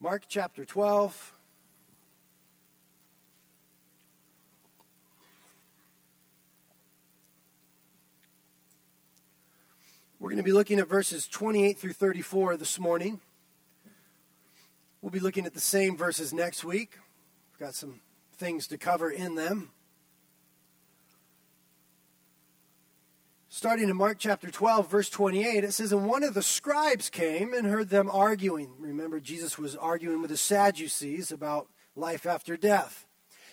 Mark chapter 12. We're going to be looking at verses 28 through 34 this morning. We'll be looking at the same verses next week. We've got some things to cover in them. Starting in Mark chapter 12, verse 28, it says, And one of the scribes came and heard them arguing. Remember, Jesus was arguing with the Sadducees about life after death.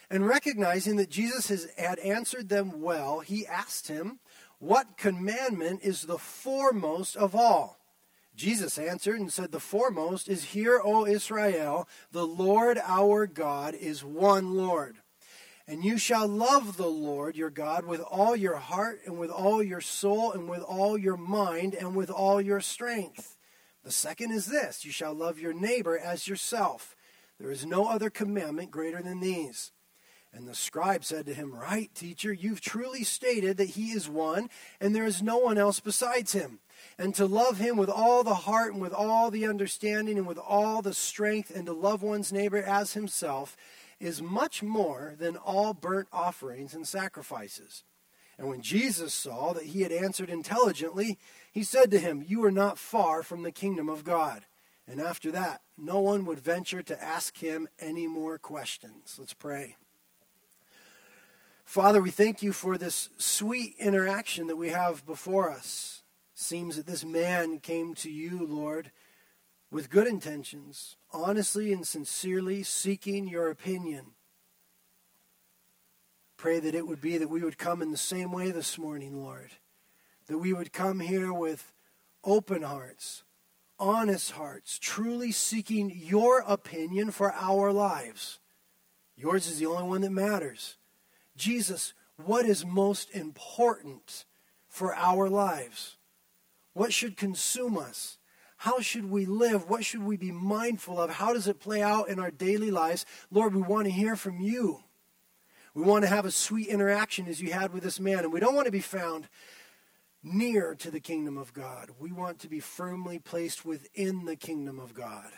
And recognizing that Jesus has, had answered them well, he asked him, What commandment is the foremost of all? Jesus answered and said, The foremost is, Hear, O Israel, the Lord our God is one Lord. And you shall love the Lord your God with all your heart and with all your soul and with all your mind and with all your strength. The second is this you shall love your neighbor as yourself. There is no other commandment greater than these. And the scribe said to him, Right, teacher, you've truly stated that he is one, and there is no one else besides him. And to love him with all the heart and with all the understanding and with all the strength, and to love one's neighbor as himself is much more than all burnt offerings and sacrifices. And when Jesus saw that he had answered intelligently, he said to him, You are not far from the kingdom of God. And after that, no one would venture to ask him any more questions. Let's pray. Father, we thank you for this sweet interaction that we have before us. Seems that this man came to you, Lord, with good intentions, honestly and sincerely seeking your opinion. Pray that it would be that we would come in the same way this morning, Lord. That we would come here with open hearts, honest hearts, truly seeking your opinion for our lives. Yours is the only one that matters. Jesus, what is most important for our lives? What should consume us? How should we live? What should we be mindful of? How does it play out in our daily lives? Lord, we want to hear from you. We want to have a sweet interaction as you had with this man. And we don't want to be found near to the kingdom of God. We want to be firmly placed within the kingdom of God.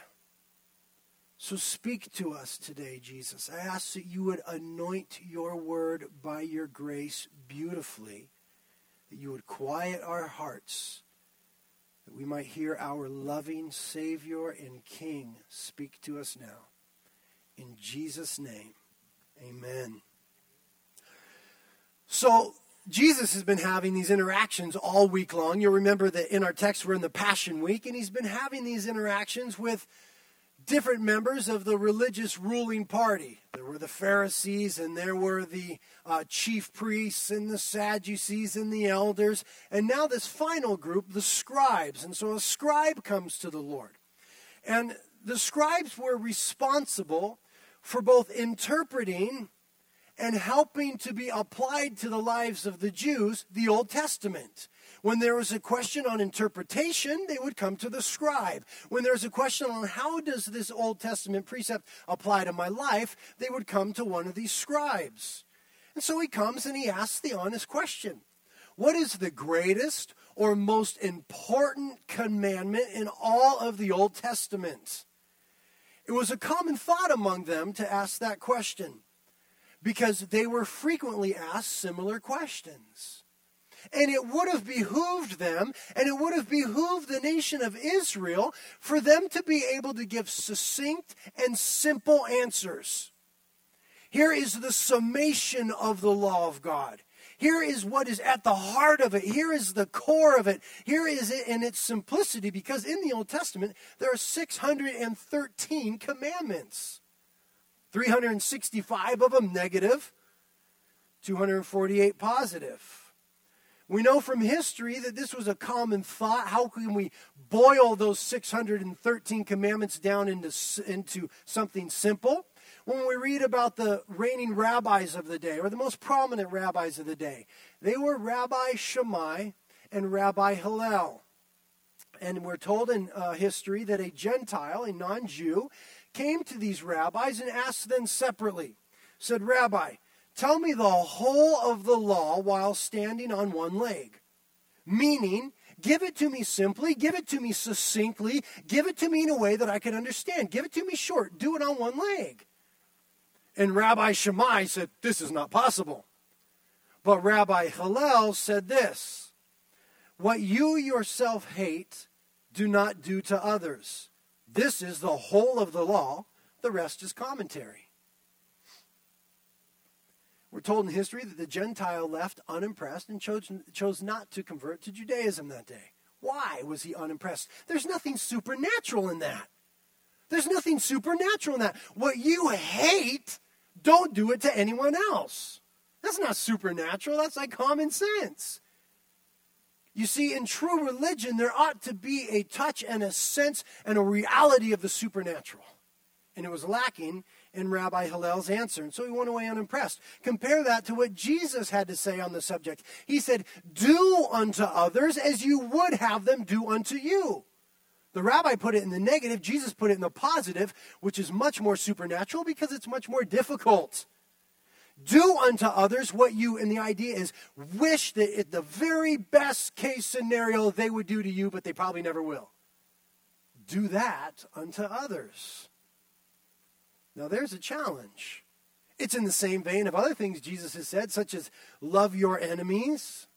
So speak to us today, Jesus. I ask that you would anoint your word by your grace beautifully, that you would quiet our hearts that we might hear our loving Savior and King speak to us now. In Jesus' name, amen. So, Jesus has been having these interactions all week long. You'll remember that in our text, we're in the Passion Week, and he's been having these interactions with different members of the religious ruling party. There were the Pharisees, and there were the uh, chief priests, and the Sadducees, and the elders, and now this final group, the scribes. And so a scribe comes to the Lord. And the scribes were responsible for both interpreting and helping to be applied to the lives of the Jews the Old Testament. When there was a question on interpretation, they would come to the scribe. When there was a question on how does this Old Testament precept apply to my life, they would come to one of these scribes. And so he comes and he asks the honest question What is the greatest or most important commandment in all of the Old Testament? It was a common thought among them to ask that question because they were frequently asked similar questions. And it would have behooved them, and it would have behooved the nation of Israel for them to be able to give succinct and simple answers. Here is the summation of the law of God. Here is what is at the heart of it. Here is the core of it. Here is it in its simplicity because in the Old Testament there are 613 commandments. 365 of them negative, 248 positive. We know from history that this was a common thought. How can we boil those 613 commandments down into, into something simple? When we read about the reigning rabbis of the day, or the most prominent rabbis of the day, they were Rabbi Shammai and Rabbi Hillel. And we're told in uh, history that a Gentile, a non Jew, came to these rabbis and asked them separately, said, Rabbi, Tell me the whole of the law while standing on one leg. Meaning, Give it to me simply. Give it to me succinctly. Give it to me in a way that I can understand. Give it to me short. Do it on one leg. And Rabbi Shammai said, This is not possible. But Rabbi Hillel said this What you yourself hate, do not do to others. This is the whole of the law, the rest is commentary. We're told in history that the Gentile left unimpressed and chose, chose not to convert to Judaism that day. Why was he unimpressed? There's nothing supernatural in that. There's nothing supernatural in that. What you hate, don't do it to anyone else. That's not supernatural, that's like common sense. You see, in true religion, there ought to be a touch and a sense and a reality of the supernatural. And it was lacking in Rabbi Hillel's answer. And so he went away unimpressed. Compare that to what Jesus had to say on the subject. He said, Do unto others as you would have them do unto you. The rabbi put it in the negative, Jesus put it in the positive, which is much more supernatural because it's much more difficult. Do unto others what you, and the idea is, wish that at the very best case scenario they would do to you, but they probably never will. Do that unto others. Now, there's a challenge. It's in the same vein of other things Jesus has said, such as love your enemies,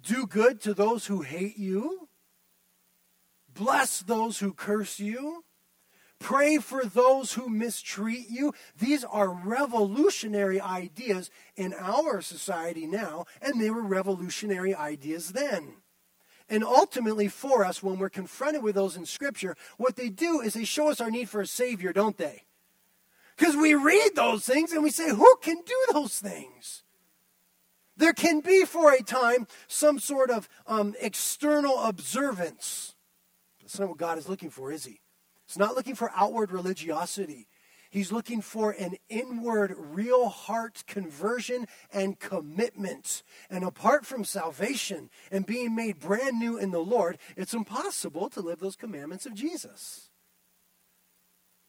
do good to those who hate you, bless those who curse you, pray for those who mistreat you. These are revolutionary ideas in our society now, and they were revolutionary ideas then. And ultimately, for us, when we're confronted with those in Scripture, what they do is they show us our need for a Savior, don't they? Because we read those things and we say, who can do those things? There can be, for a time, some sort of um, external observance. That's not what God is looking for, is He? He's not looking for outward religiosity. He's looking for an inward, real heart conversion and commitment. And apart from salvation and being made brand new in the Lord, it's impossible to live those commandments of Jesus.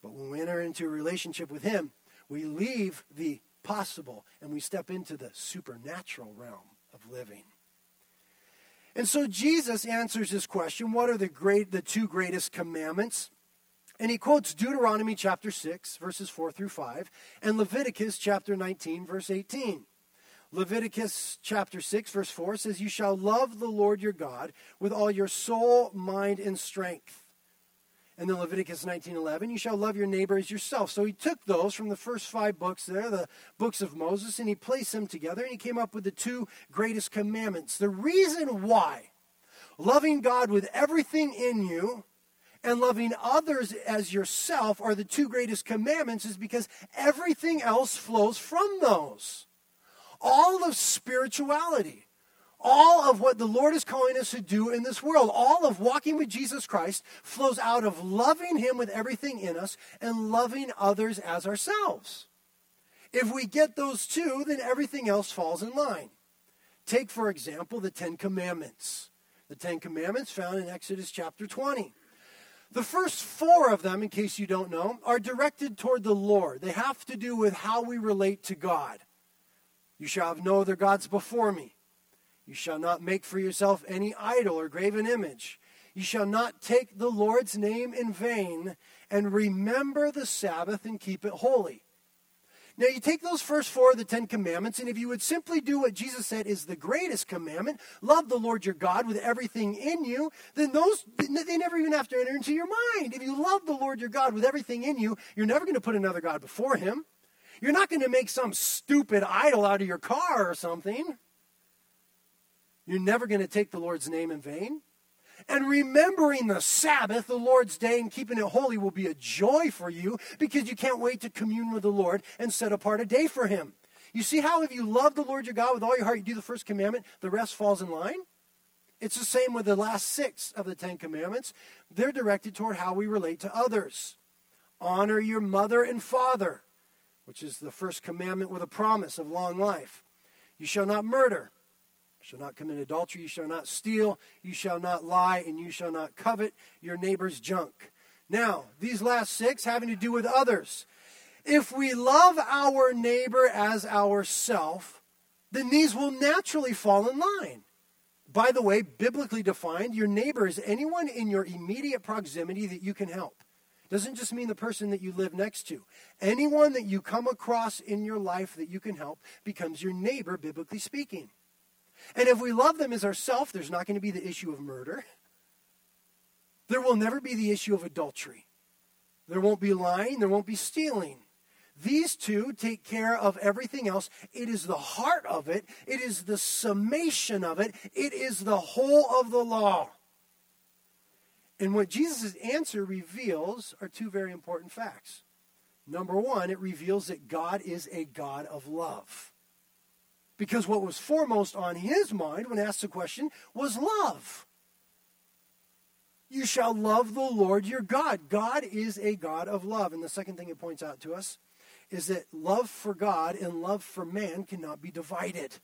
But when we enter into a relationship with Him, we leave the possible and we step into the supernatural realm of living. And so Jesus answers this question what are the great the two greatest commandments? And he quotes Deuteronomy chapter 6, verses 4 through 5, and Leviticus chapter 19, verse 18. Leviticus chapter 6, verse 4 says, You shall love the Lord your God with all your soul, mind, and strength. And then Leviticus 19:11, you shall love your neighbor as yourself. So he took those from the first five books there, the books of Moses, and he placed them together and he came up with the two greatest commandments. The reason why loving God with everything in you and loving others as yourself are the two greatest commandments is because everything else flows from those. All of spirituality, all of what the Lord is calling us to do in this world, all of walking with Jesus Christ flows out of loving Him with everything in us and loving others as ourselves. If we get those two, then everything else falls in line. Take, for example, the Ten Commandments. The Ten Commandments found in Exodus chapter 20. The first four of them, in case you don't know, are directed toward the Lord. They have to do with how we relate to God. You shall have no other gods before me. You shall not make for yourself any idol or graven image. You shall not take the Lord's name in vain, and remember the Sabbath and keep it holy. Now, you take those first four of the Ten Commandments, and if you would simply do what Jesus said is the greatest commandment, love the Lord your God with everything in you, then those, they never even have to enter into your mind. If you love the Lord your God with everything in you, you're never going to put another God before him. You're not going to make some stupid idol out of your car or something. You're never going to take the Lord's name in vain. And remembering the Sabbath, the Lord's day, and keeping it holy will be a joy for you because you can't wait to commune with the Lord and set apart a day for Him. You see how if you love the Lord your God with all your heart, you do the first commandment, the rest falls in line? It's the same with the last six of the Ten Commandments. They're directed toward how we relate to others. Honor your mother and father, which is the first commandment with a promise of long life. You shall not murder shall not commit adultery, you shall not steal, you shall not lie, and you shall not covet your neighbor's junk. Now, these last six having to do with others. If we love our neighbor as ourself, then these will naturally fall in line. By the way, biblically defined, your neighbor is anyone in your immediate proximity that you can help. Doesn't just mean the person that you live next to. Anyone that you come across in your life that you can help becomes your neighbor, biblically speaking. And if we love them as ourself, there's not going to be the issue of murder. There will never be the issue of adultery. There won't be lying. There won't be stealing. These two take care of everything else. It is the heart of it, it is the summation of it, it is the whole of the law. And what Jesus' answer reveals are two very important facts. Number one, it reveals that God is a God of love. Because what was foremost on his mind when asked the question was love. You shall love the Lord your God. God is a God of love. And the second thing it points out to us is that love for God and love for man cannot be divided.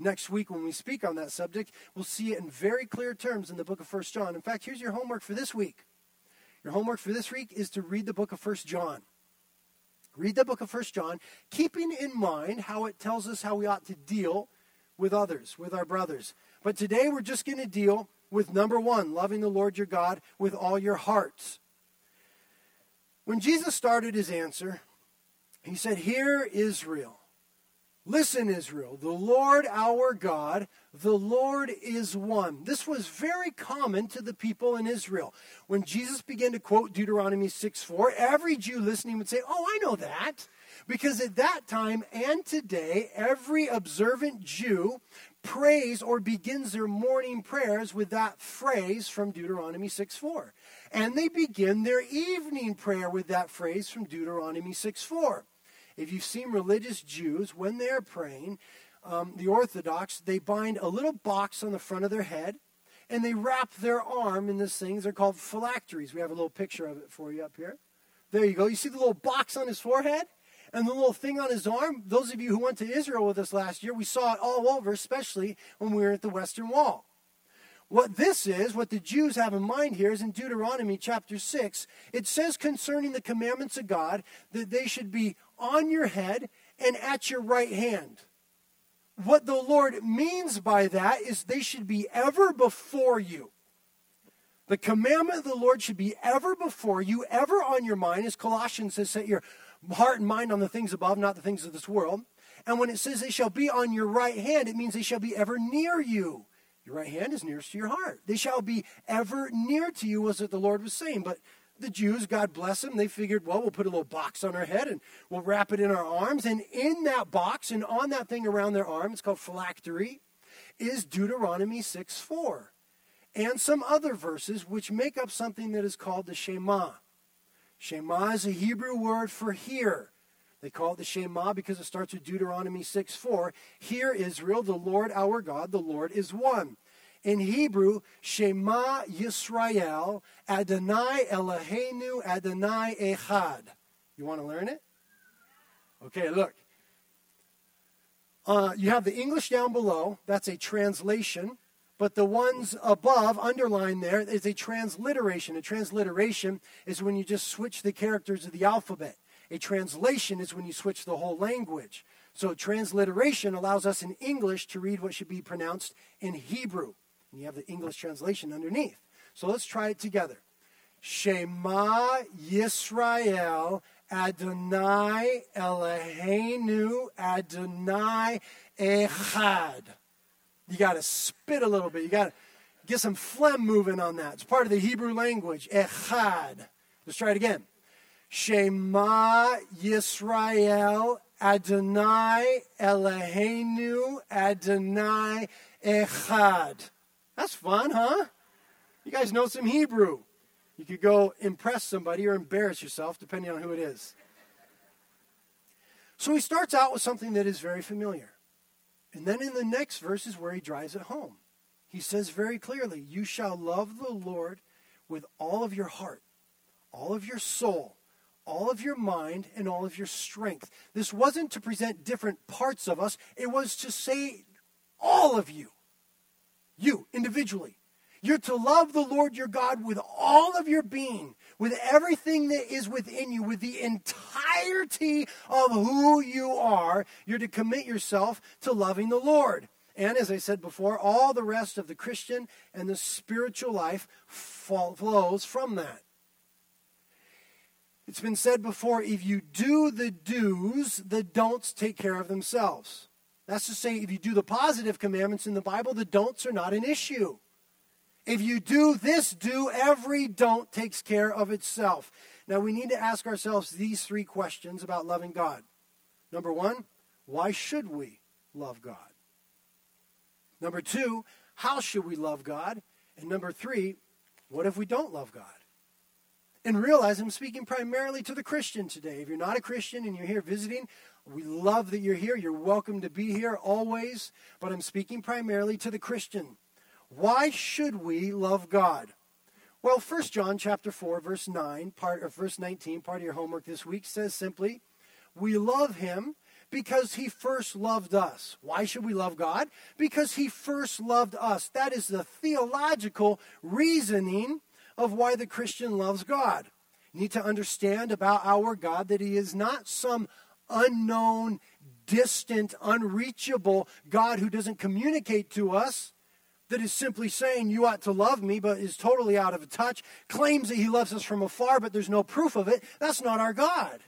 Next week, when we speak on that subject, we'll see it in very clear terms in the book of First John. In fact, here's your homework for this week. Your homework for this week is to read the book of First John. Read the book of First John, keeping in mind how it tells us how we ought to deal with others, with our brothers. But today we're just going to deal with number one, loving the Lord your God with all your hearts. When Jesus started his answer, he said, Hear Israel. Listen, Israel, the Lord our God, the Lord is one. This was very common to the people in Israel. When Jesus began to quote Deuteronomy 6 4, every Jew listening would say, Oh, I know that. Because at that time and today, every observant Jew prays or begins their morning prayers with that phrase from Deuteronomy 6 4. And they begin their evening prayer with that phrase from Deuteronomy 6 4. If you've seen religious Jews, when they're praying, um, the Orthodox, they bind a little box on the front of their head and they wrap their arm in this thing. They're called phylacteries. We have a little picture of it for you up here. There you go. You see the little box on his forehead? And the little thing on his arm, those of you who went to Israel with us last year, we saw it all over, especially when we were at the Western Wall. What this is, what the Jews have in mind here, is in Deuteronomy chapter 6. It says concerning the commandments of God that they should be on your head and at your right hand. What the Lord means by that is they should be ever before you. The commandment of the Lord should be ever before you, ever on your mind, as Colossians says, set your heart and mind on the things above, not the things of this world. And when it says they shall be on your right hand, it means they shall be ever near you. Your right hand is nearest to your heart. They shall be ever near to you, was what the Lord was saying. But the Jews, God bless them, they figured, well, we'll put a little box on our head and we'll wrap it in our arms. And in that box and on that thing around their arm, it's called phylactery, is Deuteronomy 6 4. And some other verses which make up something that is called the Shema. Shema is a Hebrew word for hear. They call it the Shema because it starts with Deuteronomy 6 4. Hear, Israel, the Lord our God, the Lord is one. In Hebrew, Shema Yisrael, Adonai Eloheinu, Adonai Echad. You want to learn it? Okay, look. Uh, you have the English down below. That's a translation. But the ones above, underlined there, is a transliteration. A transliteration is when you just switch the characters of the alphabet. A translation is when you switch the whole language. So transliteration allows us in English to read what should be pronounced in Hebrew. And you have the English translation underneath. So let's try it together. Shema Yisrael Adonai Eloheinu Adonai Echad. You got to spit a little bit. You got to get some phlegm moving on that. It's part of the Hebrew language. Echad. Let's try it again. Shema Yisrael Adonai Eloheinu Adonai Echad. That's fun, huh? You guys know some Hebrew. You could go impress somebody or embarrass yourself, depending on who it is. So he starts out with something that is very familiar. And then in the next verse is where he drives it home. He says very clearly, You shall love the Lord with all of your heart, all of your soul, all of your mind and all of your strength. This wasn't to present different parts of us, it was to say all of you. You individually. You're to love the Lord your God with all of your being, with everything that is within you, with the entirety of who you are. You're to commit yourself to loving the Lord. And as I said before, all the rest of the Christian and the spiritual life flows from that. It's been said before if you do the do's, the don'ts take care of themselves. That's to say, if you do the positive commandments in the Bible, the don'ts are not an issue. If you do this do, every don't takes care of itself. Now we need to ask ourselves these three questions about loving God. Number one, why should we love God? Number two, how should we love God? And number three, what if we don't love God? And realize I'm speaking primarily to the Christian today. If you're not a Christian and you're here visiting, we love that you're here. You're welcome to be here always. But I'm speaking primarily to the Christian. Why should we love God? Well, 1 John chapter 4, verse 9, part of verse 19, part of your homework this week says simply, We love him because he first loved us. Why should we love God? Because he first loved us. That is the theological reasoning of why the Christian loves God. You need to understand about our God that he is not some unknown, distant, unreachable God who doesn't communicate to us that is simply saying you ought to love me but is totally out of touch, claims that he loves us from afar but there's no proof of it. That's not our God.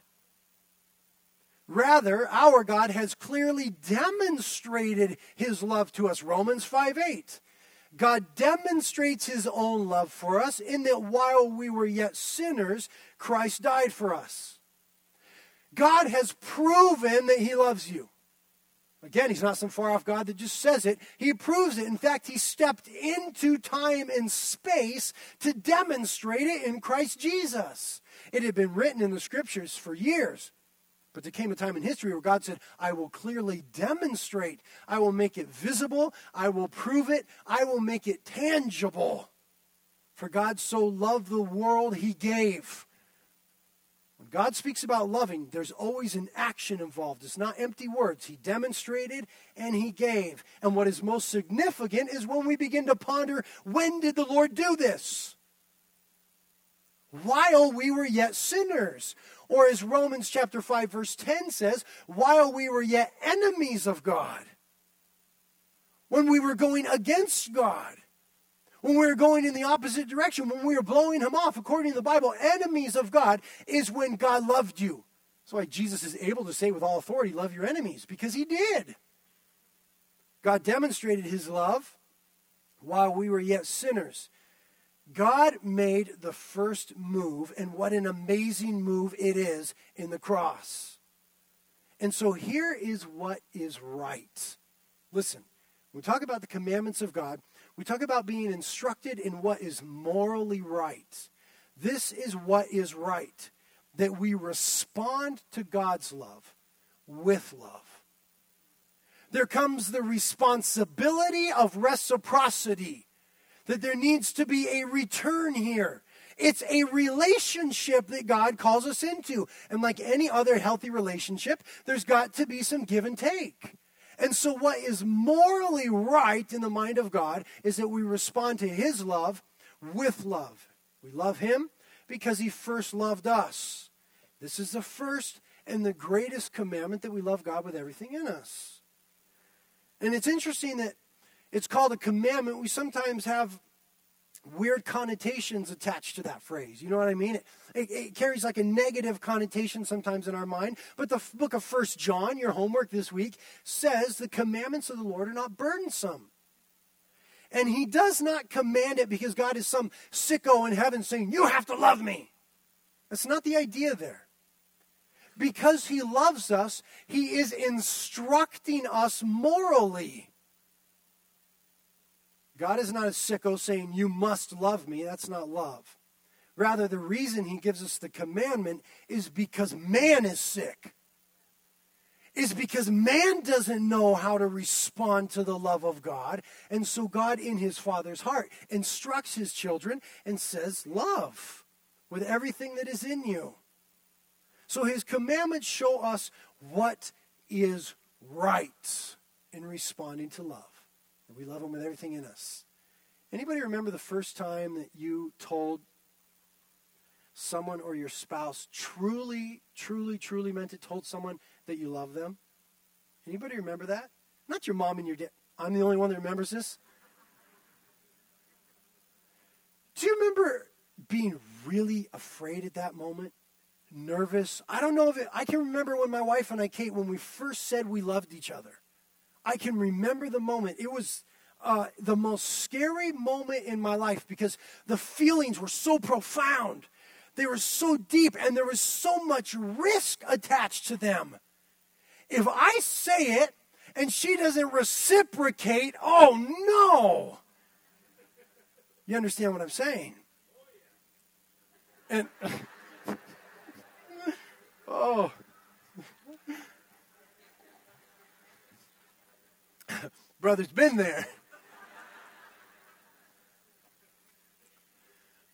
Rather, our God has clearly demonstrated his love to us. Romans 5 8. God demonstrates his own love for us in that while we were yet sinners, Christ died for us. God has proven that he loves you. Again, he's not some far off God that just says it. He proves it. In fact, he stepped into time and space to demonstrate it in Christ Jesus. It had been written in the scriptures for years. But there came a time in history where God said, I will clearly demonstrate, I will make it visible, I will prove it, I will make it tangible. For God so loved the world, he gave. God speaks about loving, there's always an action involved. It's not empty words. He demonstrated and he gave. And what is most significant is when we begin to ponder when did the Lord do this? While we were yet sinners. Or as Romans chapter 5 verse 10 says, while we were yet enemies of God. When we were going against God. When we are going in the opposite direction, when we are blowing him off, according to the Bible, enemies of God is when God loved you. That's why Jesus is able to say with all authority, love your enemies, because he did. God demonstrated his love while we were yet sinners. God made the first move, and what an amazing move it is in the cross. And so here is what is right. Listen, when we talk about the commandments of God, we talk about being instructed in what is morally right. This is what is right that we respond to God's love with love. There comes the responsibility of reciprocity that there needs to be a return here. It's a relationship that God calls us into. And like any other healthy relationship, there's got to be some give and take. And so, what is morally right in the mind of God is that we respond to His love with love. We love Him because He first loved us. This is the first and the greatest commandment that we love God with everything in us. And it's interesting that it's called a commandment. We sometimes have weird connotations attached to that phrase. You know what I mean? It, it, it, carries like a negative connotation sometimes in our mind. But the book of First John, your homework this week, says the commandments of the Lord are not burdensome. And he does not command it because God is some sicko in heaven saying, You have to love me. That's not the idea there. Because he loves us, he is instructing us morally. God is not a sicko saying, You must love me. That's not love. Rather, the reason he gives us the commandment is because man is sick. Is because man doesn't know how to respond to the love of God. And so, God, in his Father's heart, instructs his children and says, Love with everything that is in you. So, his commandments show us what is right in responding to love. We love him with everything in us. Anybody remember the first time that you told someone or your spouse truly, truly, truly meant it, told someone that you love them? Anybody remember that? Not your mom and your dad. I'm the only one that remembers this. Do you remember being really afraid at that moment? Nervous? I don't know if it, I can remember when my wife and I, Kate, when we first said we loved each other. I can remember the moment. It was uh, the most scary moment in my life because the feelings were so profound. They were so deep and there was so much risk attached to them. If I say it and she doesn't reciprocate, oh no. You understand what I'm saying? And oh. Brother's been there.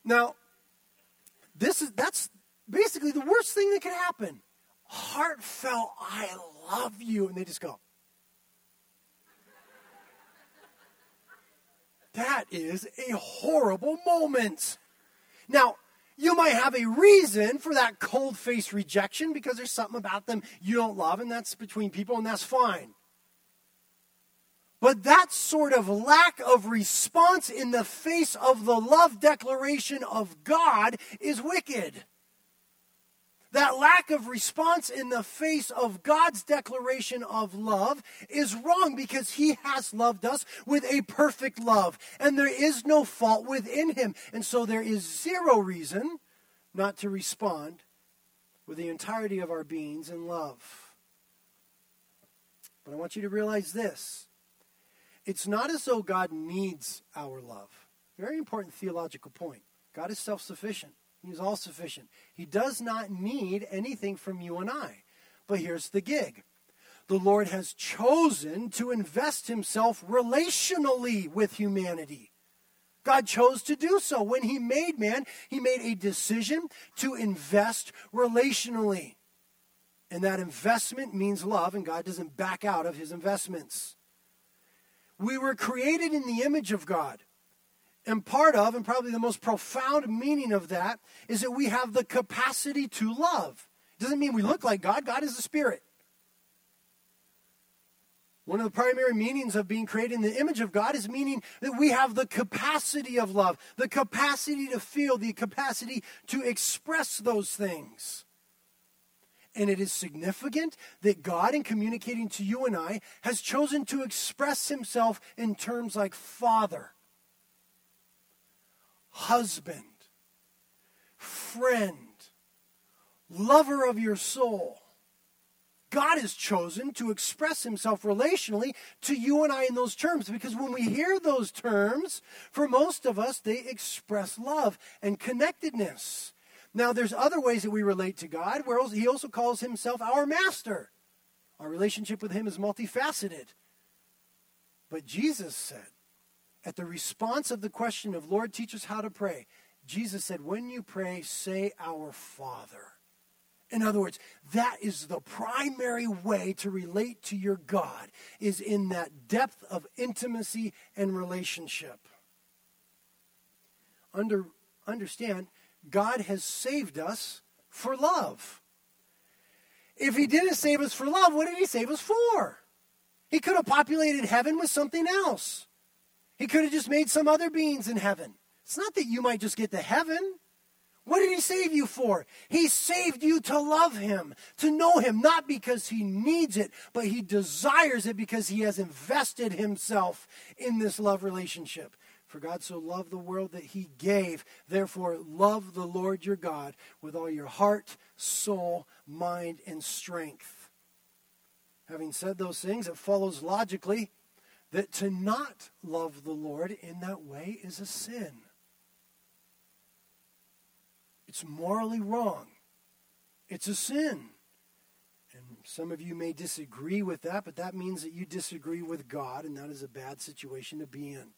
Now, this is that's basically the worst thing that could happen. Heartfelt, I love you. And they just go. That is a horrible moment. Now, you might have a reason for that cold face rejection because there's something about them you don't love, and that's between people, and that's fine. But that sort of lack of response in the face of the love declaration of God is wicked. That lack of response in the face of God's declaration of love is wrong because He has loved us with a perfect love, and there is no fault within Him. And so there is zero reason not to respond with the entirety of our beings in love. But I want you to realize this it's not as though God needs our love. Very important theological point. God is self sufficient, He is all sufficient. He does not need anything from you and I. But here's the gig the Lord has chosen to invest Himself relationally with humanity. God chose to do so. When He made man, He made a decision to invest relationally. And that investment means love, and God doesn't back out of His investments. We were created in the image of God. And part of, and probably the most profound meaning of that, is that we have the capacity to love. It doesn't mean we look like God, God is a spirit. One of the primary meanings of being created in the image of God is meaning that we have the capacity of love, the capacity to feel, the capacity to express those things. And it is significant that God, in communicating to you and I, has chosen to express himself in terms like father, husband, friend, lover of your soul. God has chosen to express himself relationally to you and I in those terms because when we hear those terms, for most of us, they express love and connectedness. Now, there's other ways that we relate to God, where he also calls himself our master. Our relationship with him is multifaceted. But Jesus said, at the response of the question of, Lord, teach us how to pray, Jesus said, when you pray, say, Our Father. In other words, that is the primary way to relate to your God, is in that depth of intimacy and relationship. Under, understand, God has saved us for love. If He didn't save us for love, what did He save us for? He could have populated heaven with something else. He could have just made some other beings in heaven. It's not that you might just get to heaven. What did he save you for? He saved you to love him, to know him, not because he needs it, but he desires it because he has invested himself in this love relationship. For God so loved the world that he gave. Therefore, love the Lord your God with all your heart, soul, mind, and strength. Having said those things, it follows logically that to not love the Lord in that way is a sin. It's morally wrong. It's a sin. And some of you may disagree with that, but that means that you disagree with God, and that is a bad situation to be in.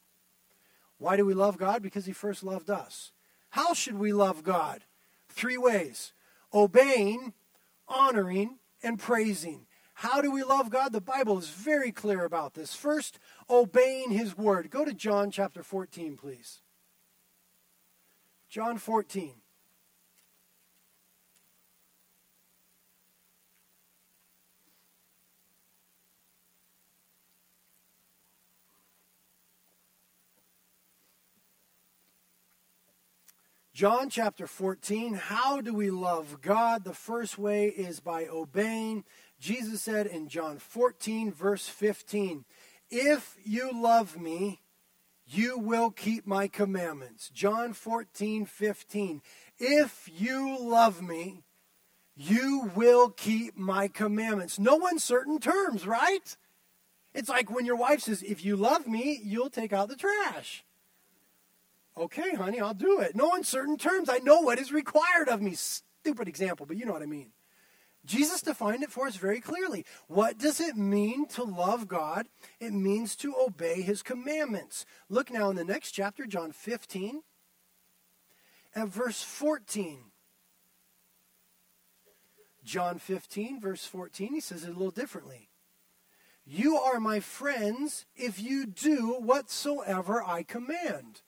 Why do we love God? Because He first loved us. How should we love God? Three ways obeying, honoring, and praising. How do we love God? The Bible is very clear about this. First, obeying His word. Go to John chapter 14, please. John 14. John chapter 14, how do we love God? The first way is by obeying. Jesus said in John 14, verse 15, If you love me, you will keep my commandments. John 14, 15, If you love me, you will keep my commandments. No uncertain terms, right? It's like when your wife says, If you love me, you'll take out the trash. Okay, honey, I'll do it. No uncertain terms. I know what is required of me. Stupid example, but you know what I mean. Jesus defined it for us very clearly. What does it mean to love God? It means to obey his commandments. Look now in the next chapter, John 15, at verse 14. John 15, verse 14, he says it a little differently. You are my friends if you do whatsoever I command.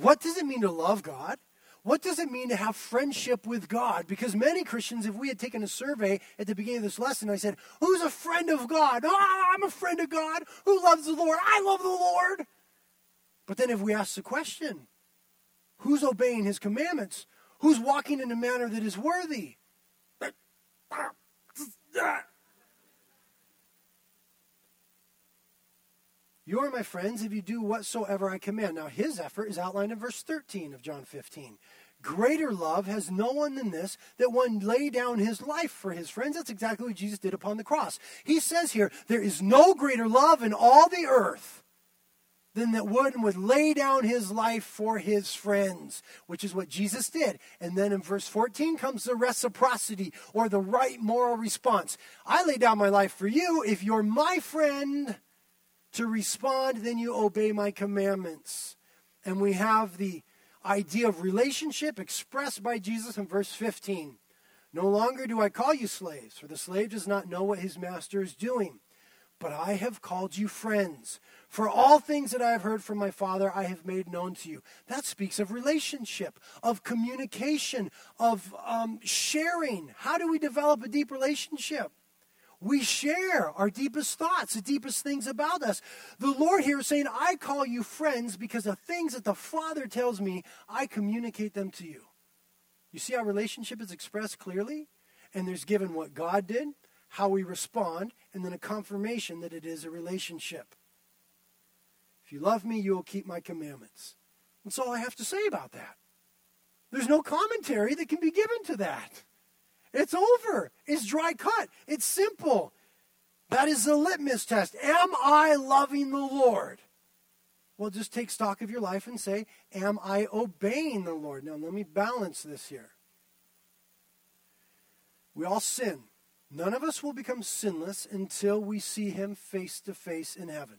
What does it mean to love God? What does it mean to have friendship with God? Because many Christians, if we had taken a survey at the beginning of this lesson, I said, Who's a friend of God? Oh, I'm a friend of God. Who loves the Lord? I love the Lord. But then if we ask the question, Who's obeying his commandments? Who's walking in a manner that is worthy? You are my friends if you do whatsoever I command. Now, his effort is outlined in verse 13 of John 15. Greater love has no one than this, that one lay down his life for his friends. That's exactly what Jesus did upon the cross. He says here, there is no greater love in all the earth than that one would lay down his life for his friends, which is what Jesus did. And then in verse 14 comes the reciprocity or the right moral response. I lay down my life for you. If you're my friend, to respond, then you obey my commandments. And we have the idea of relationship expressed by Jesus in verse 15. No longer do I call you slaves, for the slave does not know what his master is doing. But I have called you friends. For all things that I have heard from my Father, I have made known to you. That speaks of relationship, of communication, of um, sharing. How do we develop a deep relationship? We share our deepest thoughts, the deepest things about us. The Lord here is saying, I call you friends because the things that the Father tells me, I communicate them to you. You see how relationship is expressed clearly? And there's given what God did, how we respond, and then a confirmation that it is a relationship. If you love me, you will keep my commandments. That's all I have to say about that. There's no commentary that can be given to that. It's over. It's dry cut. It's simple. That is the litmus test. Am I loving the Lord? Well, just take stock of your life and say, Am I obeying the Lord? Now, let me balance this here. We all sin. None of us will become sinless until we see him face to face in heaven.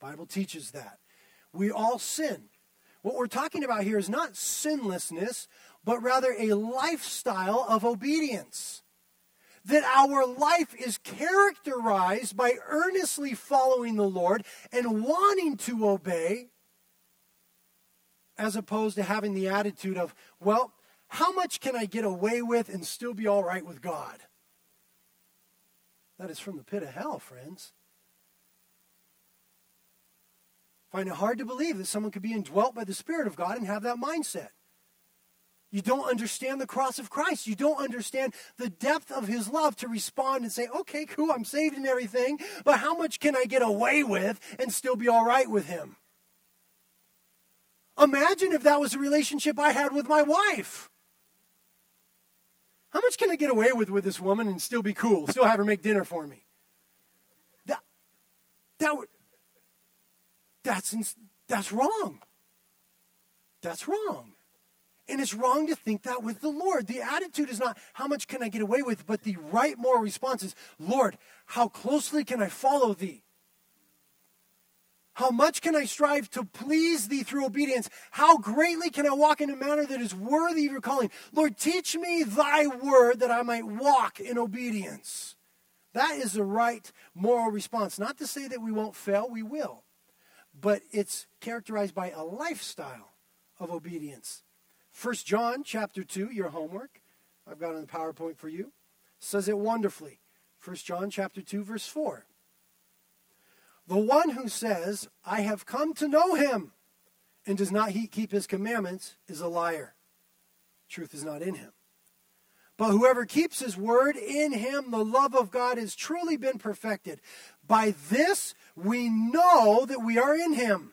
Bible teaches that. We all sin. What we're talking about here is not sinlessness, but rather a lifestyle of obedience. That our life is characterized by earnestly following the Lord and wanting to obey, as opposed to having the attitude of, well, how much can I get away with and still be all right with God? That is from the pit of hell, friends. Find it hard to believe that someone could be indwelt by the Spirit of God and have that mindset. You don't understand the cross of Christ. You don't understand the depth of his love to respond and say, okay, cool, I'm saved and everything, but how much can I get away with and still be all right with him? Imagine if that was a relationship I had with my wife. How much can I get away with with this woman and still be cool, still have her make dinner for me? That, that would, that's, that's wrong. That's wrong. And it's wrong to think that with the Lord. The attitude is not, how much can I get away with? But the right moral response is, Lord, how closely can I follow thee? How much can I strive to please thee through obedience? How greatly can I walk in a manner that is worthy of your calling? Lord, teach me thy word that I might walk in obedience. That is the right moral response. Not to say that we won't fail, we will. But it's characterized by a lifestyle of obedience. First John chapter 2, your homework, I've got on the PowerPoint for you, says it wonderfully. First John chapter 2, verse 4. The one who says, I have come to know him, and does not keep his commandments, is a liar. truth is not in him. But whoever keeps his word, in him the love of God has truly been perfected. By this we know that we are in him.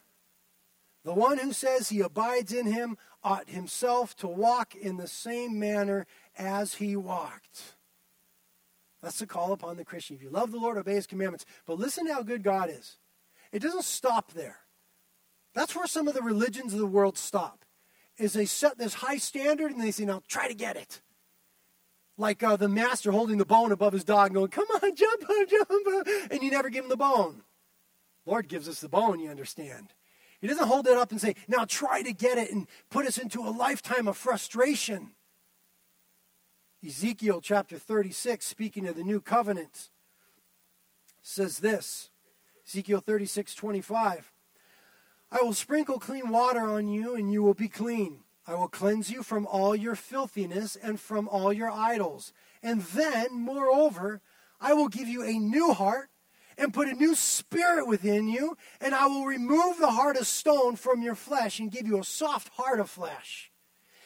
The one who says he abides in him ought himself to walk in the same manner as he walked. That's the call upon the Christian. If you love the Lord, obey his commandments. But listen to how good God is. It doesn't stop there. That's where some of the religions of the world stop. Is they set this high standard and they say, now try to get it. Like uh, the master holding the bone above his dog and going, come on, jump jump. And you never give him the bone. Lord gives us the bone, you understand. He doesn't hold it up and say, now try to get it and put us into a lifetime of frustration. Ezekiel chapter 36, speaking of the new covenant, says this Ezekiel 36, 25. I will sprinkle clean water on you, and you will be clean. I will cleanse you from all your filthiness and from all your idols. And then, moreover, I will give you a new heart and put a new spirit within you, and I will remove the heart of stone from your flesh and give you a soft heart of flesh.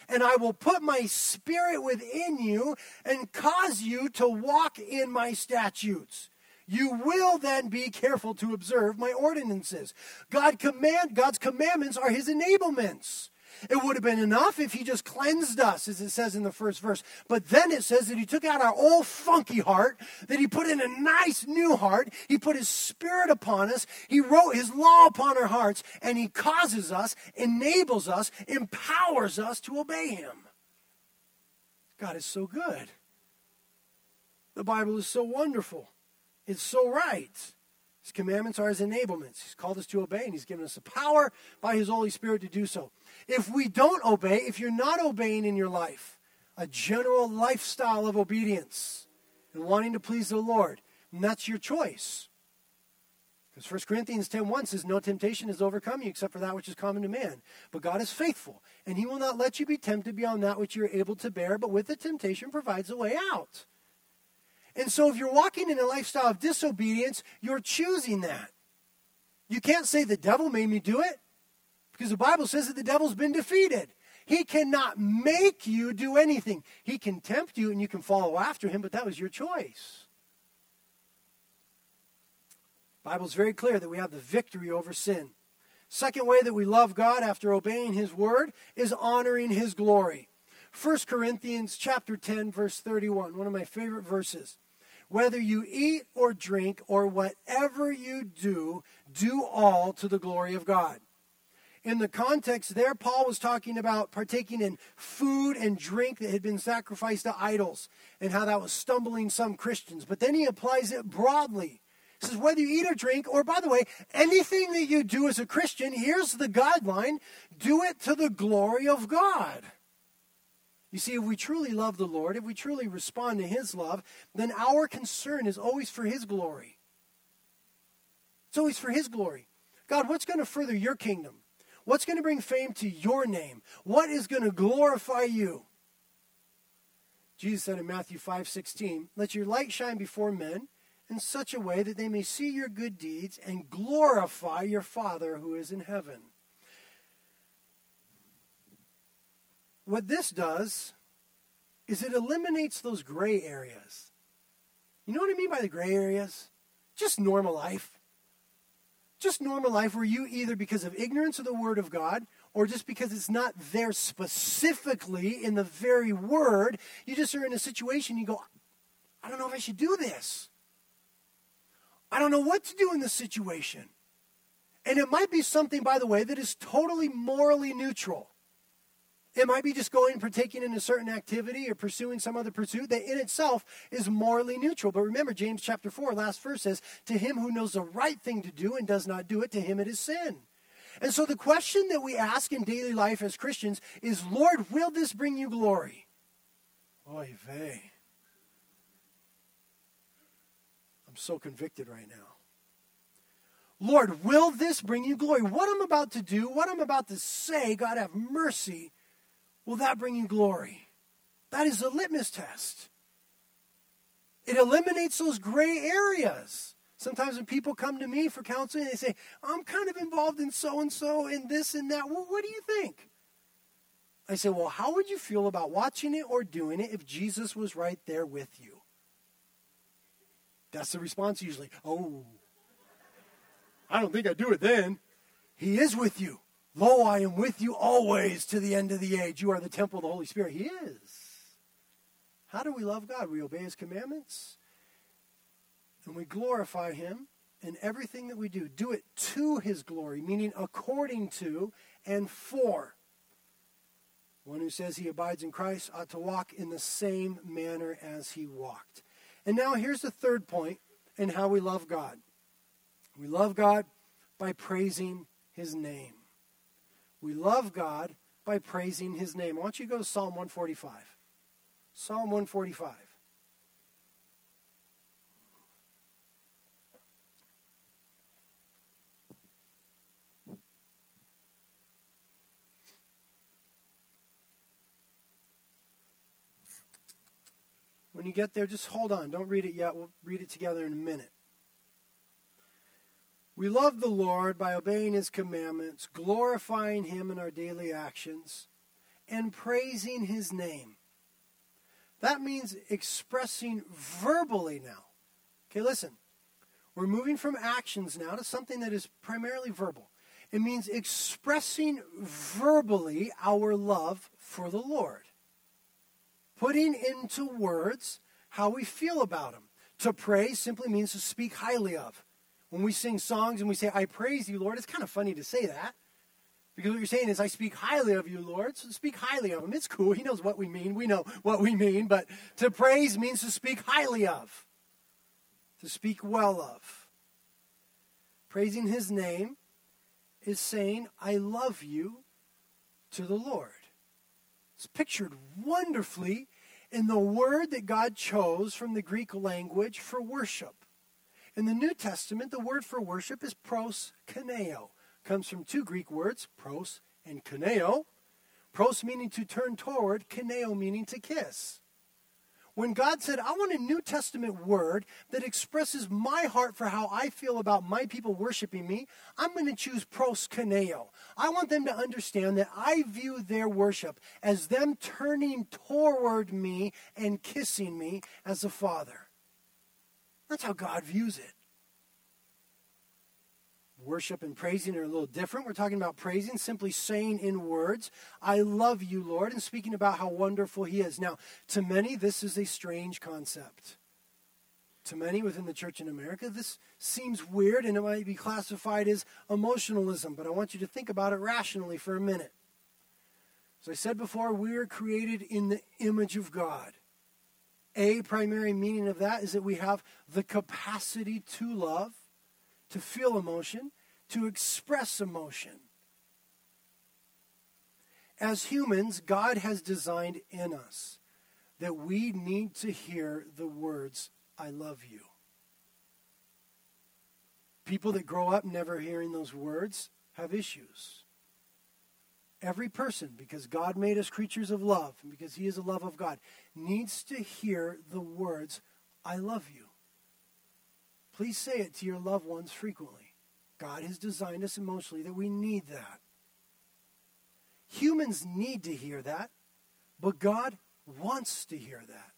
And I will put my spirit within you and cause you to walk in my statutes. You will then be careful to observe my ordinances. God command, God's commandments are his enablements. It would have been enough if he just cleansed us, as it says in the first verse. But then it says that he took out our old funky heart, that he put in a nice new heart. He put his spirit upon us. He wrote his law upon our hearts, and he causes us, enables us, empowers us to obey him. God is so good. The Bible is so wonderful. It's so right. His commandments are his enablements. He's called us to obey, and he's given us the power by his Holy Spirit to do so. If we don't obey, if you're not obeying in your life, a general lifestyle of obedience and wanting to please the Lord, and that's your choice. Because 1 Corinthians 10.1 says, No temptation has overcome you except for that which is common to man. But God is faithful, and he will not let you be tempted beyond that which you're able to bear, but with the temptation provides a way out. And so if you're walking in a lifestyle of disobedience, you're choosing that. You can't say the devil made me do it. Because the Bible says that the devil's been defeated. He cannot make you do anything. He can tempt you and you can follow after him, but that was your choice. The Bible's very clear that we have the victory over sin. Second way that we love God after obeying his word is honoring his glory. 1 Corinthians chapter 10 verse 31, one of my favorite verses. Whether you eat or drink or whatever you do, do all to the glory of God in the context there, Paul was talking about partaking in food and drink that had been sacrificed to idols and how that was stumbling some Christians. But then he applies it broadly. He says, whether you eat or drink, or by the way, anything that you do as a Christian, here's the guideline do it to the glory of God. You see, if we truly love the Lord, if we truly respond to his love, then our concern is always for his glory. It's always for his glory. God, what's going to further your kingdom? What's going to bring fame to your name? What is going to glorify you? Jesus said in Matthew 5 16, Let your light shine before men in such a way that they may see your good deeds and glorify your Father who is in heaven. What this does is it eliminates those gray areas. You know what I mean by the gray areas? Just normal life just normal life where you either because of ignorance of the Word of God or just because it's not there specifically in the very Word, you just are in a situation you go, I don't know if I should do this. I don't know what to do in this situation. And it might be something, by the way, that is totally morally neutral. It might be just going partaking in a certain activity or pursuing some other pursuit that in itself is morally neutral. But remember, James chapter 4, last verse says, To him who knows the right thing to do and does not do it, to him it is sin. And so the question that we ask in daily life as Christians is, Lord, will this bring you glory? Oy vey. I'm so convicted right now. Lord, will this bring you glory? What I'm about to do, what I'm about to say, God have mercy, will that bring you glory? That is a litmus test. It eliminates those gray areas. Sometimes when people come to me for counseling, they say, I'm kind of involved in so and so and this and that. Well, what do you think? I say, well, how would you feel about watching it or doing it if Jesus was right there with you? That's the response usually. Oh, I don't think I'd do it then. He is with you. Lo, I am with you always to the end of the age. You are the temple of the Holy Spirit. He is. How do we love God? We obey His commandments and we glorify Him in everything that we do. Do it to His glory, meaning according to and for. One who says he abides in Christ ought to walk in the same manner as he walked. And now here's the third point in how we love God. We love God by praising his name. We love God by praising his name. I want you go to Psalm 145. Psalm 145. When you get there, just hold on. Don't read it yet. We'll read it together in a minute. We love the Lord by obeying his commandments, glorifying him in our daily actions, and praising his name. That means expressing verbally now. Okay, listen. We're moving from actions now to something that is primarily verbal. It means expressing verbally our love for the Lord putting into words how we feel about him. To praise simply means to speak highly of. When we sing songs and we say, I praise you, Lord, it's kind of funny to say that. Because what you're saying is, I speak highly of you, Lord. So speak highly of him. It's cool. He knows what we mean. We know what we mean. But to praise means to speak highly of, to speak well of. Praising his name is saying, I love you to the Lord. It's pictured wonderfully in the word that God chose from the Greek language for worship. In the New Testament, the word for worship is proskuneo. Comes from two Greek words, pros and kuneo. Pros meaning to turn toward, kuneo meaning to kiss. When God said, I want a New Testament word that expresses my heart for how I feel about my people worshiping me, I'm going to choose proskuneo. I want them to understand that I view their worship as them turning toward me and kissing me as a father. That's how God views it worship and praising are a little different. We're talking about praising, simply saying in words, I love you, Lord, and speaking about how wonderful He is. Now, to many, this is a strange concept. To many within the church in America, this seems weird and it might be classified as emotionalism, but I want you to think about it rationally for a minute. As I said before, we are created in the image of God. A primary meaning of that is that we have the capacity to love to feel emotion, to express emotion. As humans, God has designed in us that we need to hear the words, I love you. People that grow up never hearing those words have issues. Every person, because God made us creatures of love, and because He is the love of God, needs to hear the words, I love you. Please say it to your loved ones frequently. God has designed us emotionally that we need that. Humans need to hear that, but God wants to hear that.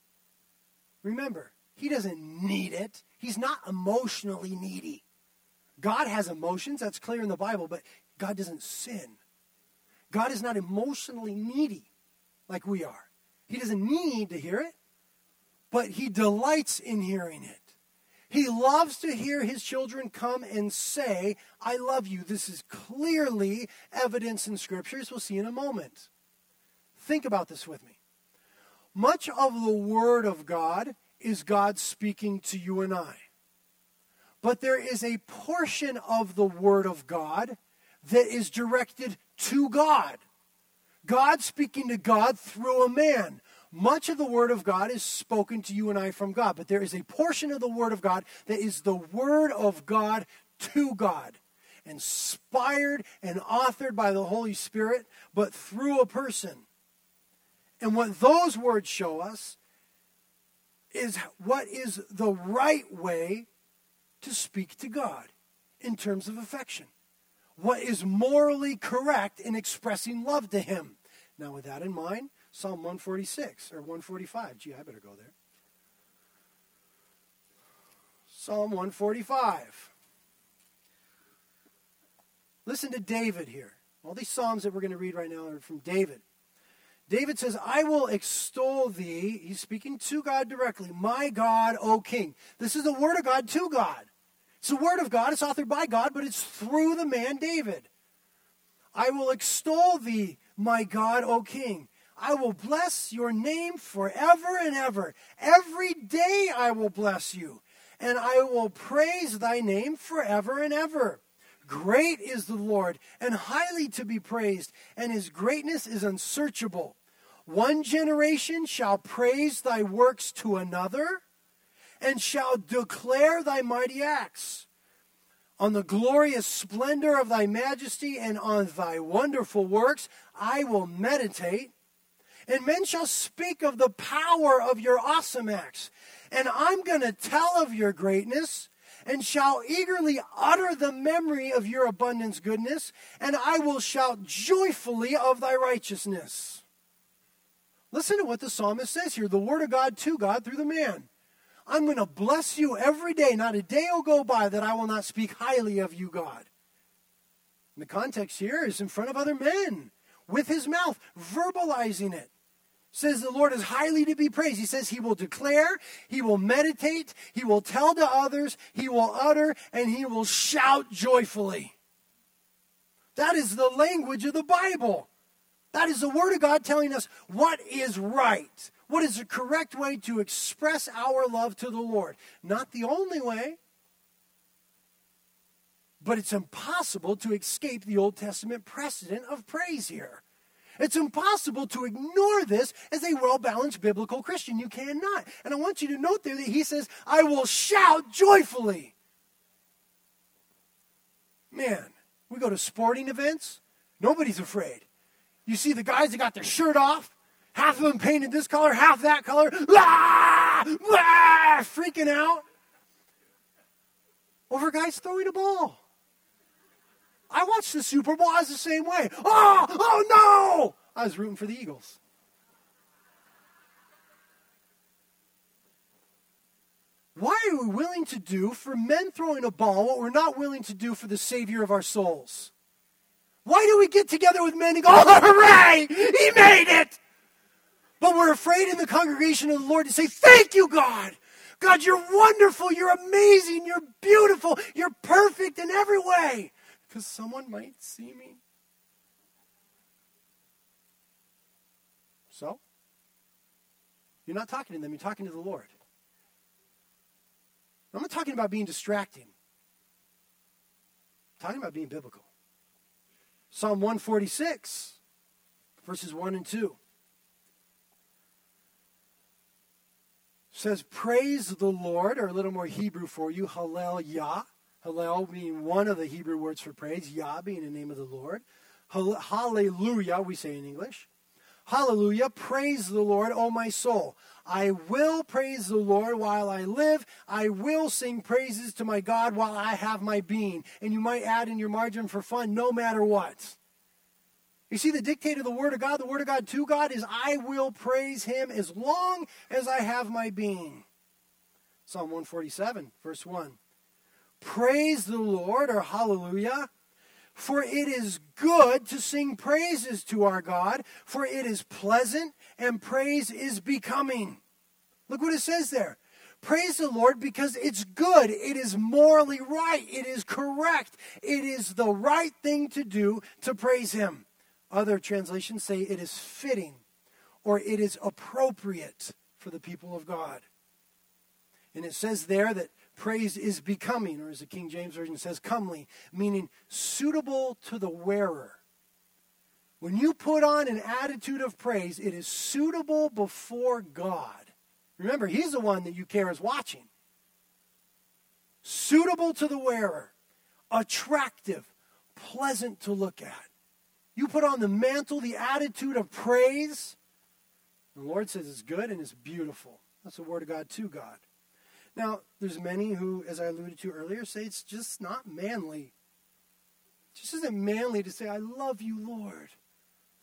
Remember, He doesn't need it, He's not emotionally needy. God has emotions, that's clear in the Bible, but God doesn't sin. God is not emotionally needy like we are. He doesn't need to hear it, but He delights in hearing it. He loves to hear his children come and say, I love you. This is clearly evidence in scriptures. We'll see in a moment. Think about this with me. Much of the Word of God is God speaking to you and I. But there is a portion of the Word of God that is directed to God. God speaking to God through a man. Much of the Word of God is spoken to you and I from God, but there is a portion of the Word of God that is the Word of God to God, inspired and authored by the Holy Spirit, but through a person. And what those words show us is what is the right way to speak to God in terms of affection. What is morally correct in expressing love to Him. Now, with that in mind, Psalm 146 or 145. Gee, I better go there. Psalm 145. Listen to David here. All these Psalms that we're going to read right now are from David. David says, I will extol thee. He's speaking to God directly. My God, O King. This is the word of God to God. It's the word of God. It's authored by God, but it's through the man David. I will extol thee, my God, O King. I will bless your name forever and ever. Every day I will bless you, and I will praise thy name forever and ever. Great is the Lord, and highly to be praised, and his greatness is unsearchable. One generation shall praise thy works to another, and shall declare thy mighty acts. On the glorious splendor of thy majesty and on thy wonderful works I will meditate. And men shall speak of the power of your awesome acts. And I'm going to tell of your greatness and shall eagerly utter the memory of your abundance goodness, and I will shout joyfully of thy righteousness. Listen to what the psalmist says here the word of God to God through the man. I'm going to bless you every day. Not a day will go by that I will not speak highly of you, God. And the context here is in front of other men with his mouth, verbalizing it says the Lord is highly to be praised. He says he will declare, he will meditate, he will tell to others, he will utter, and he will shout joyfully. That is the language of the Bible. That is the Word of God telling us what is right, what is the correct way to express our love to the Lord. Not the only way, but it's impossible to escape the Old Testament precedent of praise here. It's impossible to ignore this as a well balanced biblical Christian. You cannot. And I want you to note there that he says, I will shout joyfully. Man, we go to sporting events, nobody's afraid. You see the guys that got their shirt off, half of them painted this color, half that color, ah, ah, freaking out over guys throwing a ball. I watched the Super Bowl. I was the same way. Oh, oh no! I was rooting for the Eagles. Why are we willing to do for men throwing a ball what we're not willing to do for the Savior of our souls? Why do we get together with men and go, oh, hooray, he made it? But we're afraid in the congregation of the Lord to say, thank you, God. God, you're wonderful, you're amazing, you're beautiful, you're perfect in every way because someone might see me. So, you're not talking to them, you're talking to the Lord. I'm not talking about being distracting. I'm talking about being biblical. Psalm 146, verses 1 and 2. Says, Praise the Lord, or a little more Hebrew for you, Hallel Yah. Hallel being one of the Hebrew words for praise, Yah being the name of the Lord. Hallelujah, we say in English. Hallelujah, praise the Lord, O my soul. I will praise the Lord while I live. I will sing praises to my God while I have my being. And you might add in your margin for fun, no matter what. You see, the dictate of the Word of God, the Word of God to God, is I will praise Him as long as I have my being. Psalm 147, verse 1. Praise the Lord, or hallelujah. For it is good to sing praises to our God, for it is pleasant and praise is becoming. Look what it says there. Praise the Lord because it's good. It is morally right. It is correct. It is the right thing to do to praise Him. Other translations say it is fitting or it is appropriate for the people of God. And it says there that Praise is becoming, or as the King James Version says, comely, meaning suitable to the wearer. When you put on an attitude of praise, it is suitable before God. Remember, He's the one that you care is watching. Suitable to the wearer, attractive, pleasant to look at. You put on the mantle, the attitude of praise. The Lord says it's good and it's beautiful. That's the word of God to God. Now, there's many who, as I alluded to earlier, say it's just not manly. It just isn't manly to say, I love you, Lord.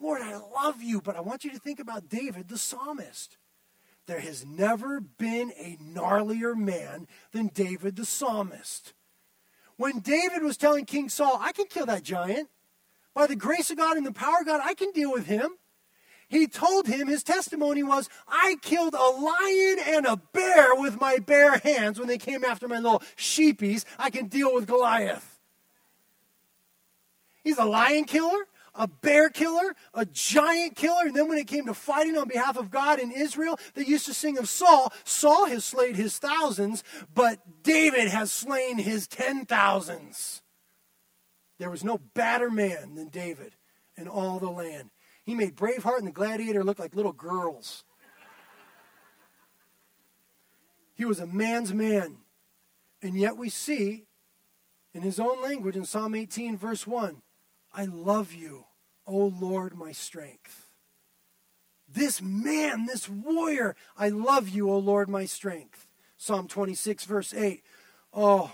Lord, I love you. But I want you to think about David, the psalmist. There has never been a gnarlier man than David the psalmist. When David was telling King Saul, I can kill that giant. By the grace of God and the power of God, I can deal with him. He told him, his testimony was, I killed a lion and a bear with my bare hands when they came after my little sheepies. I can deal with Goliath. He's a lion killer a bear killer, a giant killer. And then when it came to fighting on behalf of God in Israel, they used to sing of Saul. Saul has slain his thousands, but David has slain his ten thousands. There was no badder man than David in all the land. He made Braveheart and the Gladiator look like little girls. He was a man's man. And yet we see in his own language in Psalm 18, verse 1 I love you, O Lord, my strength. This man, this warrior, I love you, O Lord, my strength. Psalm 26, verse 8. Oh,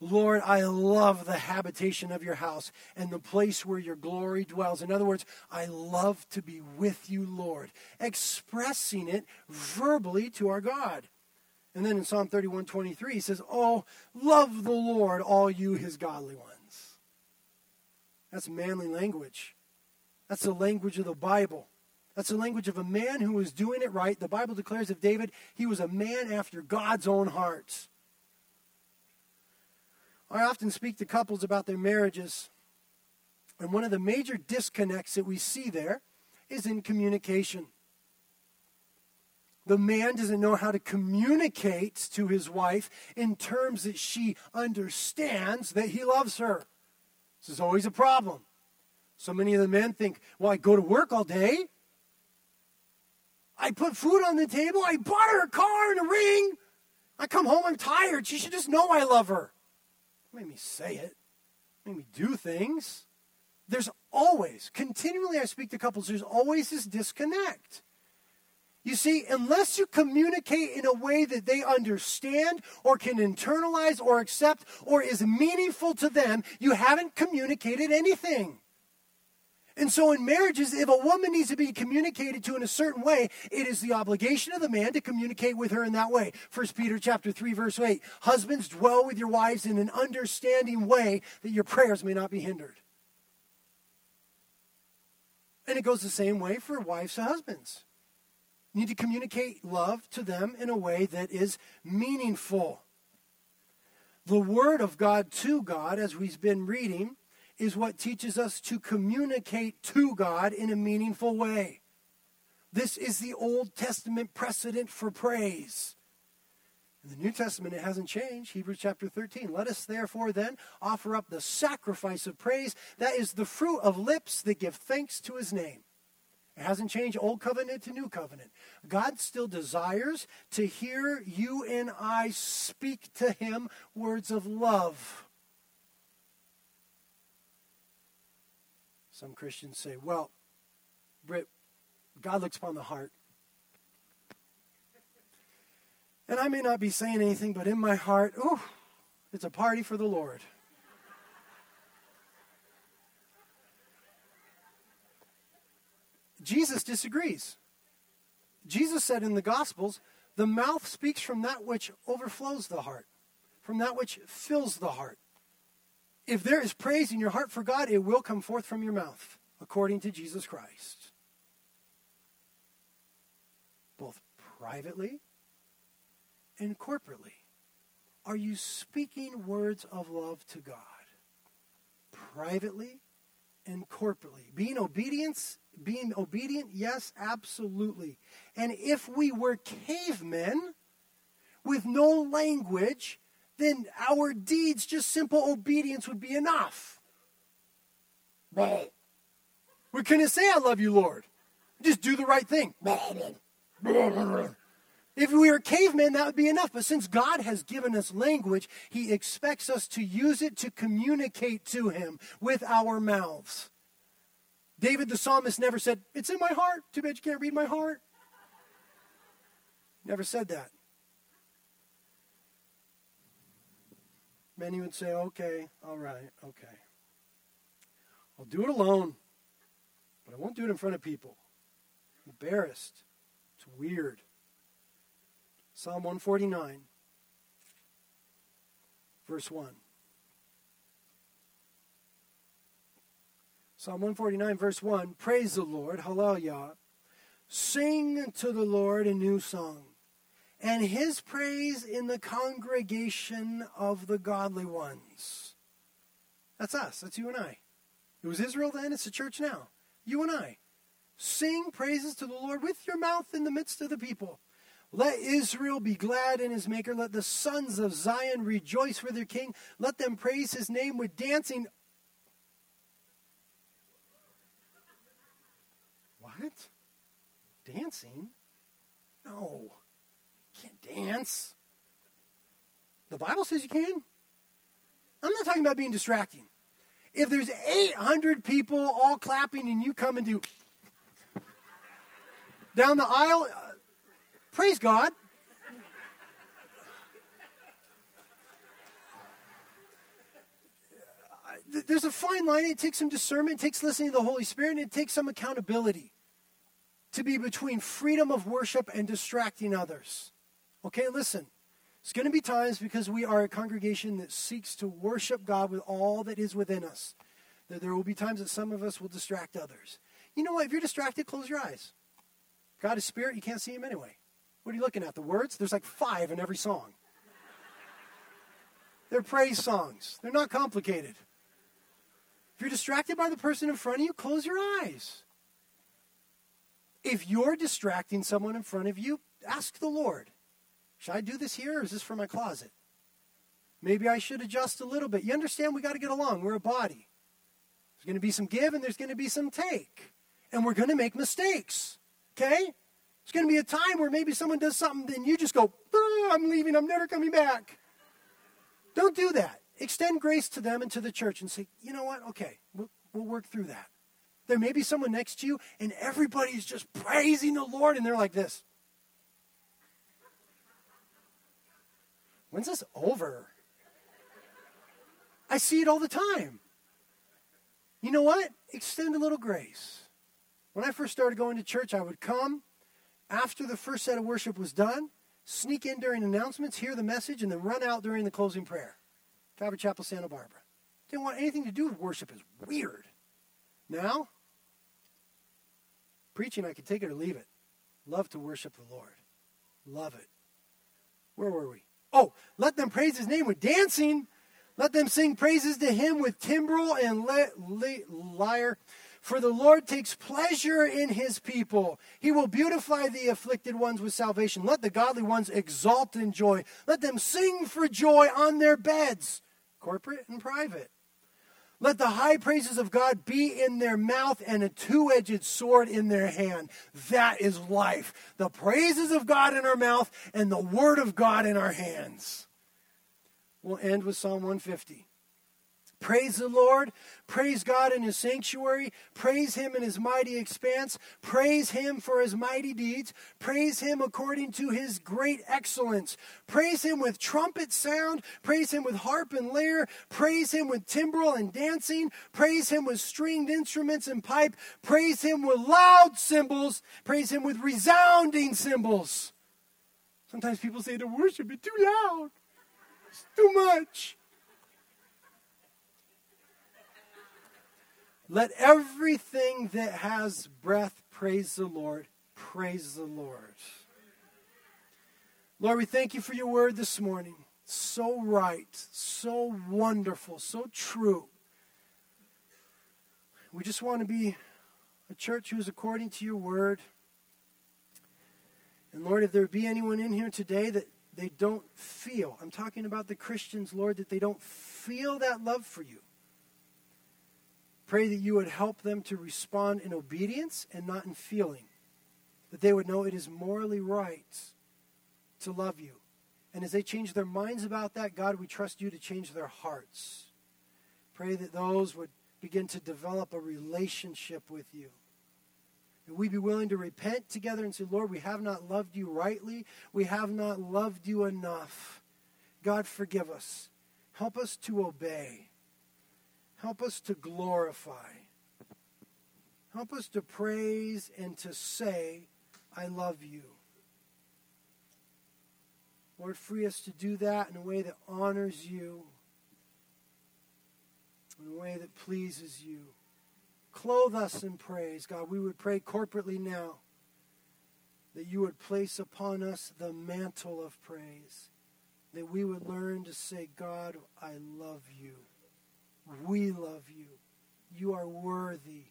Lord, I love the habitation of your house and the place where your glory dwells. In other words, I love to be with you, Lord, expressing it verbally to our God. And then in Psalm 31, 23, he says, Oh, love the Lord, all you his godly ones. That's manly language. That's the language of the Bible. That's the language of a man who was doing it right. The Bible declares of David, he was a man after God's own heart. I often speak to couples about their marriages, and one of the major disconnects that we see there is in communication. The man doesn't know how to communicate to his wife in terms that she understands that he loves her. This is always a problem. So many of the men think, well, I go to work all day. I put food on the table. I bought her a car and a ring. I come home, I'm tired. She should just know I love her. Make me say it. Make me do things. There's always, continually I speak to couples, there's always this disconnect. You see, unless you communicate in a way that they understand or can internalize or accept or is meaningful to them, you haven't communicated anything. And so in marriages, if a woman needs to be communicated to in a certain way, it is the obligation of the man to communicate with her in that way. 1 Peter chapter 3, verse 8. Husbands, dwell with your wives in an understanding way that your prayers may not be hindered. And it goes the same way for wives to husbands. You need to communicate love to them in a way that is meaningful. The Word of God to God, as we've been reading, is what teaches us to communicate to God in a meaningful way. This is the Old Testament precedent for praise. In the New Testament, it hasn't changed. Hebrews chapter 13. Let us therefore then offer up the sacrifice of praise. That is the fruit of lips that give thanks to his name. It hasn't changed old covenant to new covenant. God still desires to hear you and I speak to him words of love. Some Christians say, well, Britt, God looks upon the heart. And I may not be saying anything, but in my heart, ooh, it's a party for the Lord. Jesus disagrees. Jesus said in the Gospels, the mouth speaks from that which overflows the heart, from that which fills the heart. If there is praise in your heart for God, it will come forth from your mouth, according to Jesus Christ. Both privately and corporately. Are you speaking words of love to God? Privately and corporately. Being obedience being obedient? Yes, absolutely. And if we were cavemen with no language, then our deeds, just simple obedience, would be enough. We couldn't say, I love you, Lord. Just do the right thing. If we were cavemen, that would be enough. But since God has given us language, He expects us to use it to communicate to Him with our mouths. David the psalmist never said, It's in my heart. Too bad you can't read my heart. Never said that. Many would say, Okay, all right, okay. I'll do it alone, But I won't do it in front of people. I'm embarrassed. It's weird. Psalm 149, verse 1. Psalm 149, verse 1 Praise the Lord, hallelujah. Sing to the Lord a new song, and his praise in the congregation of the godly ones. That's us, that's you and I. It was Israel then, it's the church now. You and I. Sing praises to the Lord with your mouth in the midst of the people. Let Israel be glad in his maker. Let the sons of Zion rejoice for their king. Let them praise his name with dancing. What? Dancing? No. Can't dance. The Bible says you can. I'm not talking about being distracting. If there's 800 people all clapping and you come and do down the aisle, uh, praise God. There's a fine line. It takes some discernment, it takes listening to the Holy Spirit, and it takes some accountability to be between freedom of worship and distracting others. Okay, listen. It's going to be times because we are a congregation that seeks to worship God with all that is within us. That there will be times that some of us will distract others. You know what? If you're distracted, close your eyes. God is spirit, you can't see him anyway. What are you looking at? The words? There's like five in every song. They're praise songs. They're not complicated. If you're distracted by the person in front of you, close your eyes. If you're distracting someone in front of you, ask the Lord, should I do this here or is this for my closet? Maybe I should adjust a little bit. You understand we got to get along. We're a body. There's going to be some give and there's going to be some take. And we're going to make mistakes. Okay? There's going to be a time where maybe someone does something and you just go, I'm leaving, I'm never coming back. Don't do that. Extend grace to them and to the church and say, you know what? Okay, we'll, we'll work through that. There may be someone next to you and everybody's just praising the Lord and they're like this. When's this over? I see it all the time. You know what? Extend a little grace. When I first started going to church, I would come after the first set of worship was done, sneak in during announcements, hear the message, and then run out during the closing prayer. Calvary Chapel, Santa Barbara. Didn't want anything to do with worship. Is weird. Now, preaching, I can take it or leave it. Love to worship the Lord. Love it. Where were we? Oh, let them praise his name with dancing. Let them sing praises to him with timbrel and lyre. For the Lord takes pleasure in his people. He will beautify the afflicted ones with salvation. Let the godly ones exult in joy. Let them sing for joy on their beds, corporate and private. Let the high praises of God be in their mouth and a two edged sword in their hand. That is life. The praises of God in our mouth and the word of God in our hands. We'll end with Psalm 150. Praise the Lord. Praise God in his sanctuary. Praise him in his mighty expanse. Praise him for his mighty deeds. Praise him according to his great excellence. Praise him with trumpet sound. Praise him with harp and lyre. Praise him with timbrel and dancing. Praise him with stringed instruments and pipe. Praise him with loud cymbals. Praise him with resounding cymbals. Sometimes people say the worship is too loud. It's too much. Let everything that has breath praise the Lord. Praise the Lord. Lord, we thank you for your word this morning. So right, so wonderful, so true. We just want to be a church who is according to your word. And Lord, if there be anyone in here today that they don't feel, I'm talking about the Christians, Lord, that they don't feel that love for you. Pray that you would help them to respond in obedience and not in feeling. That they would know it is morally right to love you. And as they change their minds about that, God, we trust you to change their hearts. Pray that those would begin to develop a relationship with you. And we be willing to repent together and say, Lord, we have not loved you rightly. We have not loved you enough. God, forgive us. Help us to obey. Help us to glorify. Help us to praise and to say, I love you. Lord, free us to do that in a way that honors you, in a way that pleases you. Clothe us in praise, God. We would pray corporately now that you would place upon us the mantle of praise, that we would learn to say, God, I love you. We love you. You are worthy.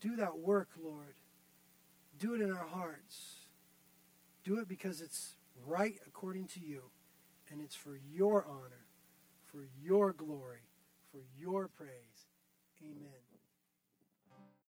Do that work, Lord. Do it in our hearts. Do it because it's right according to you, and it's for your honor, for your glory, for your praise. Amen.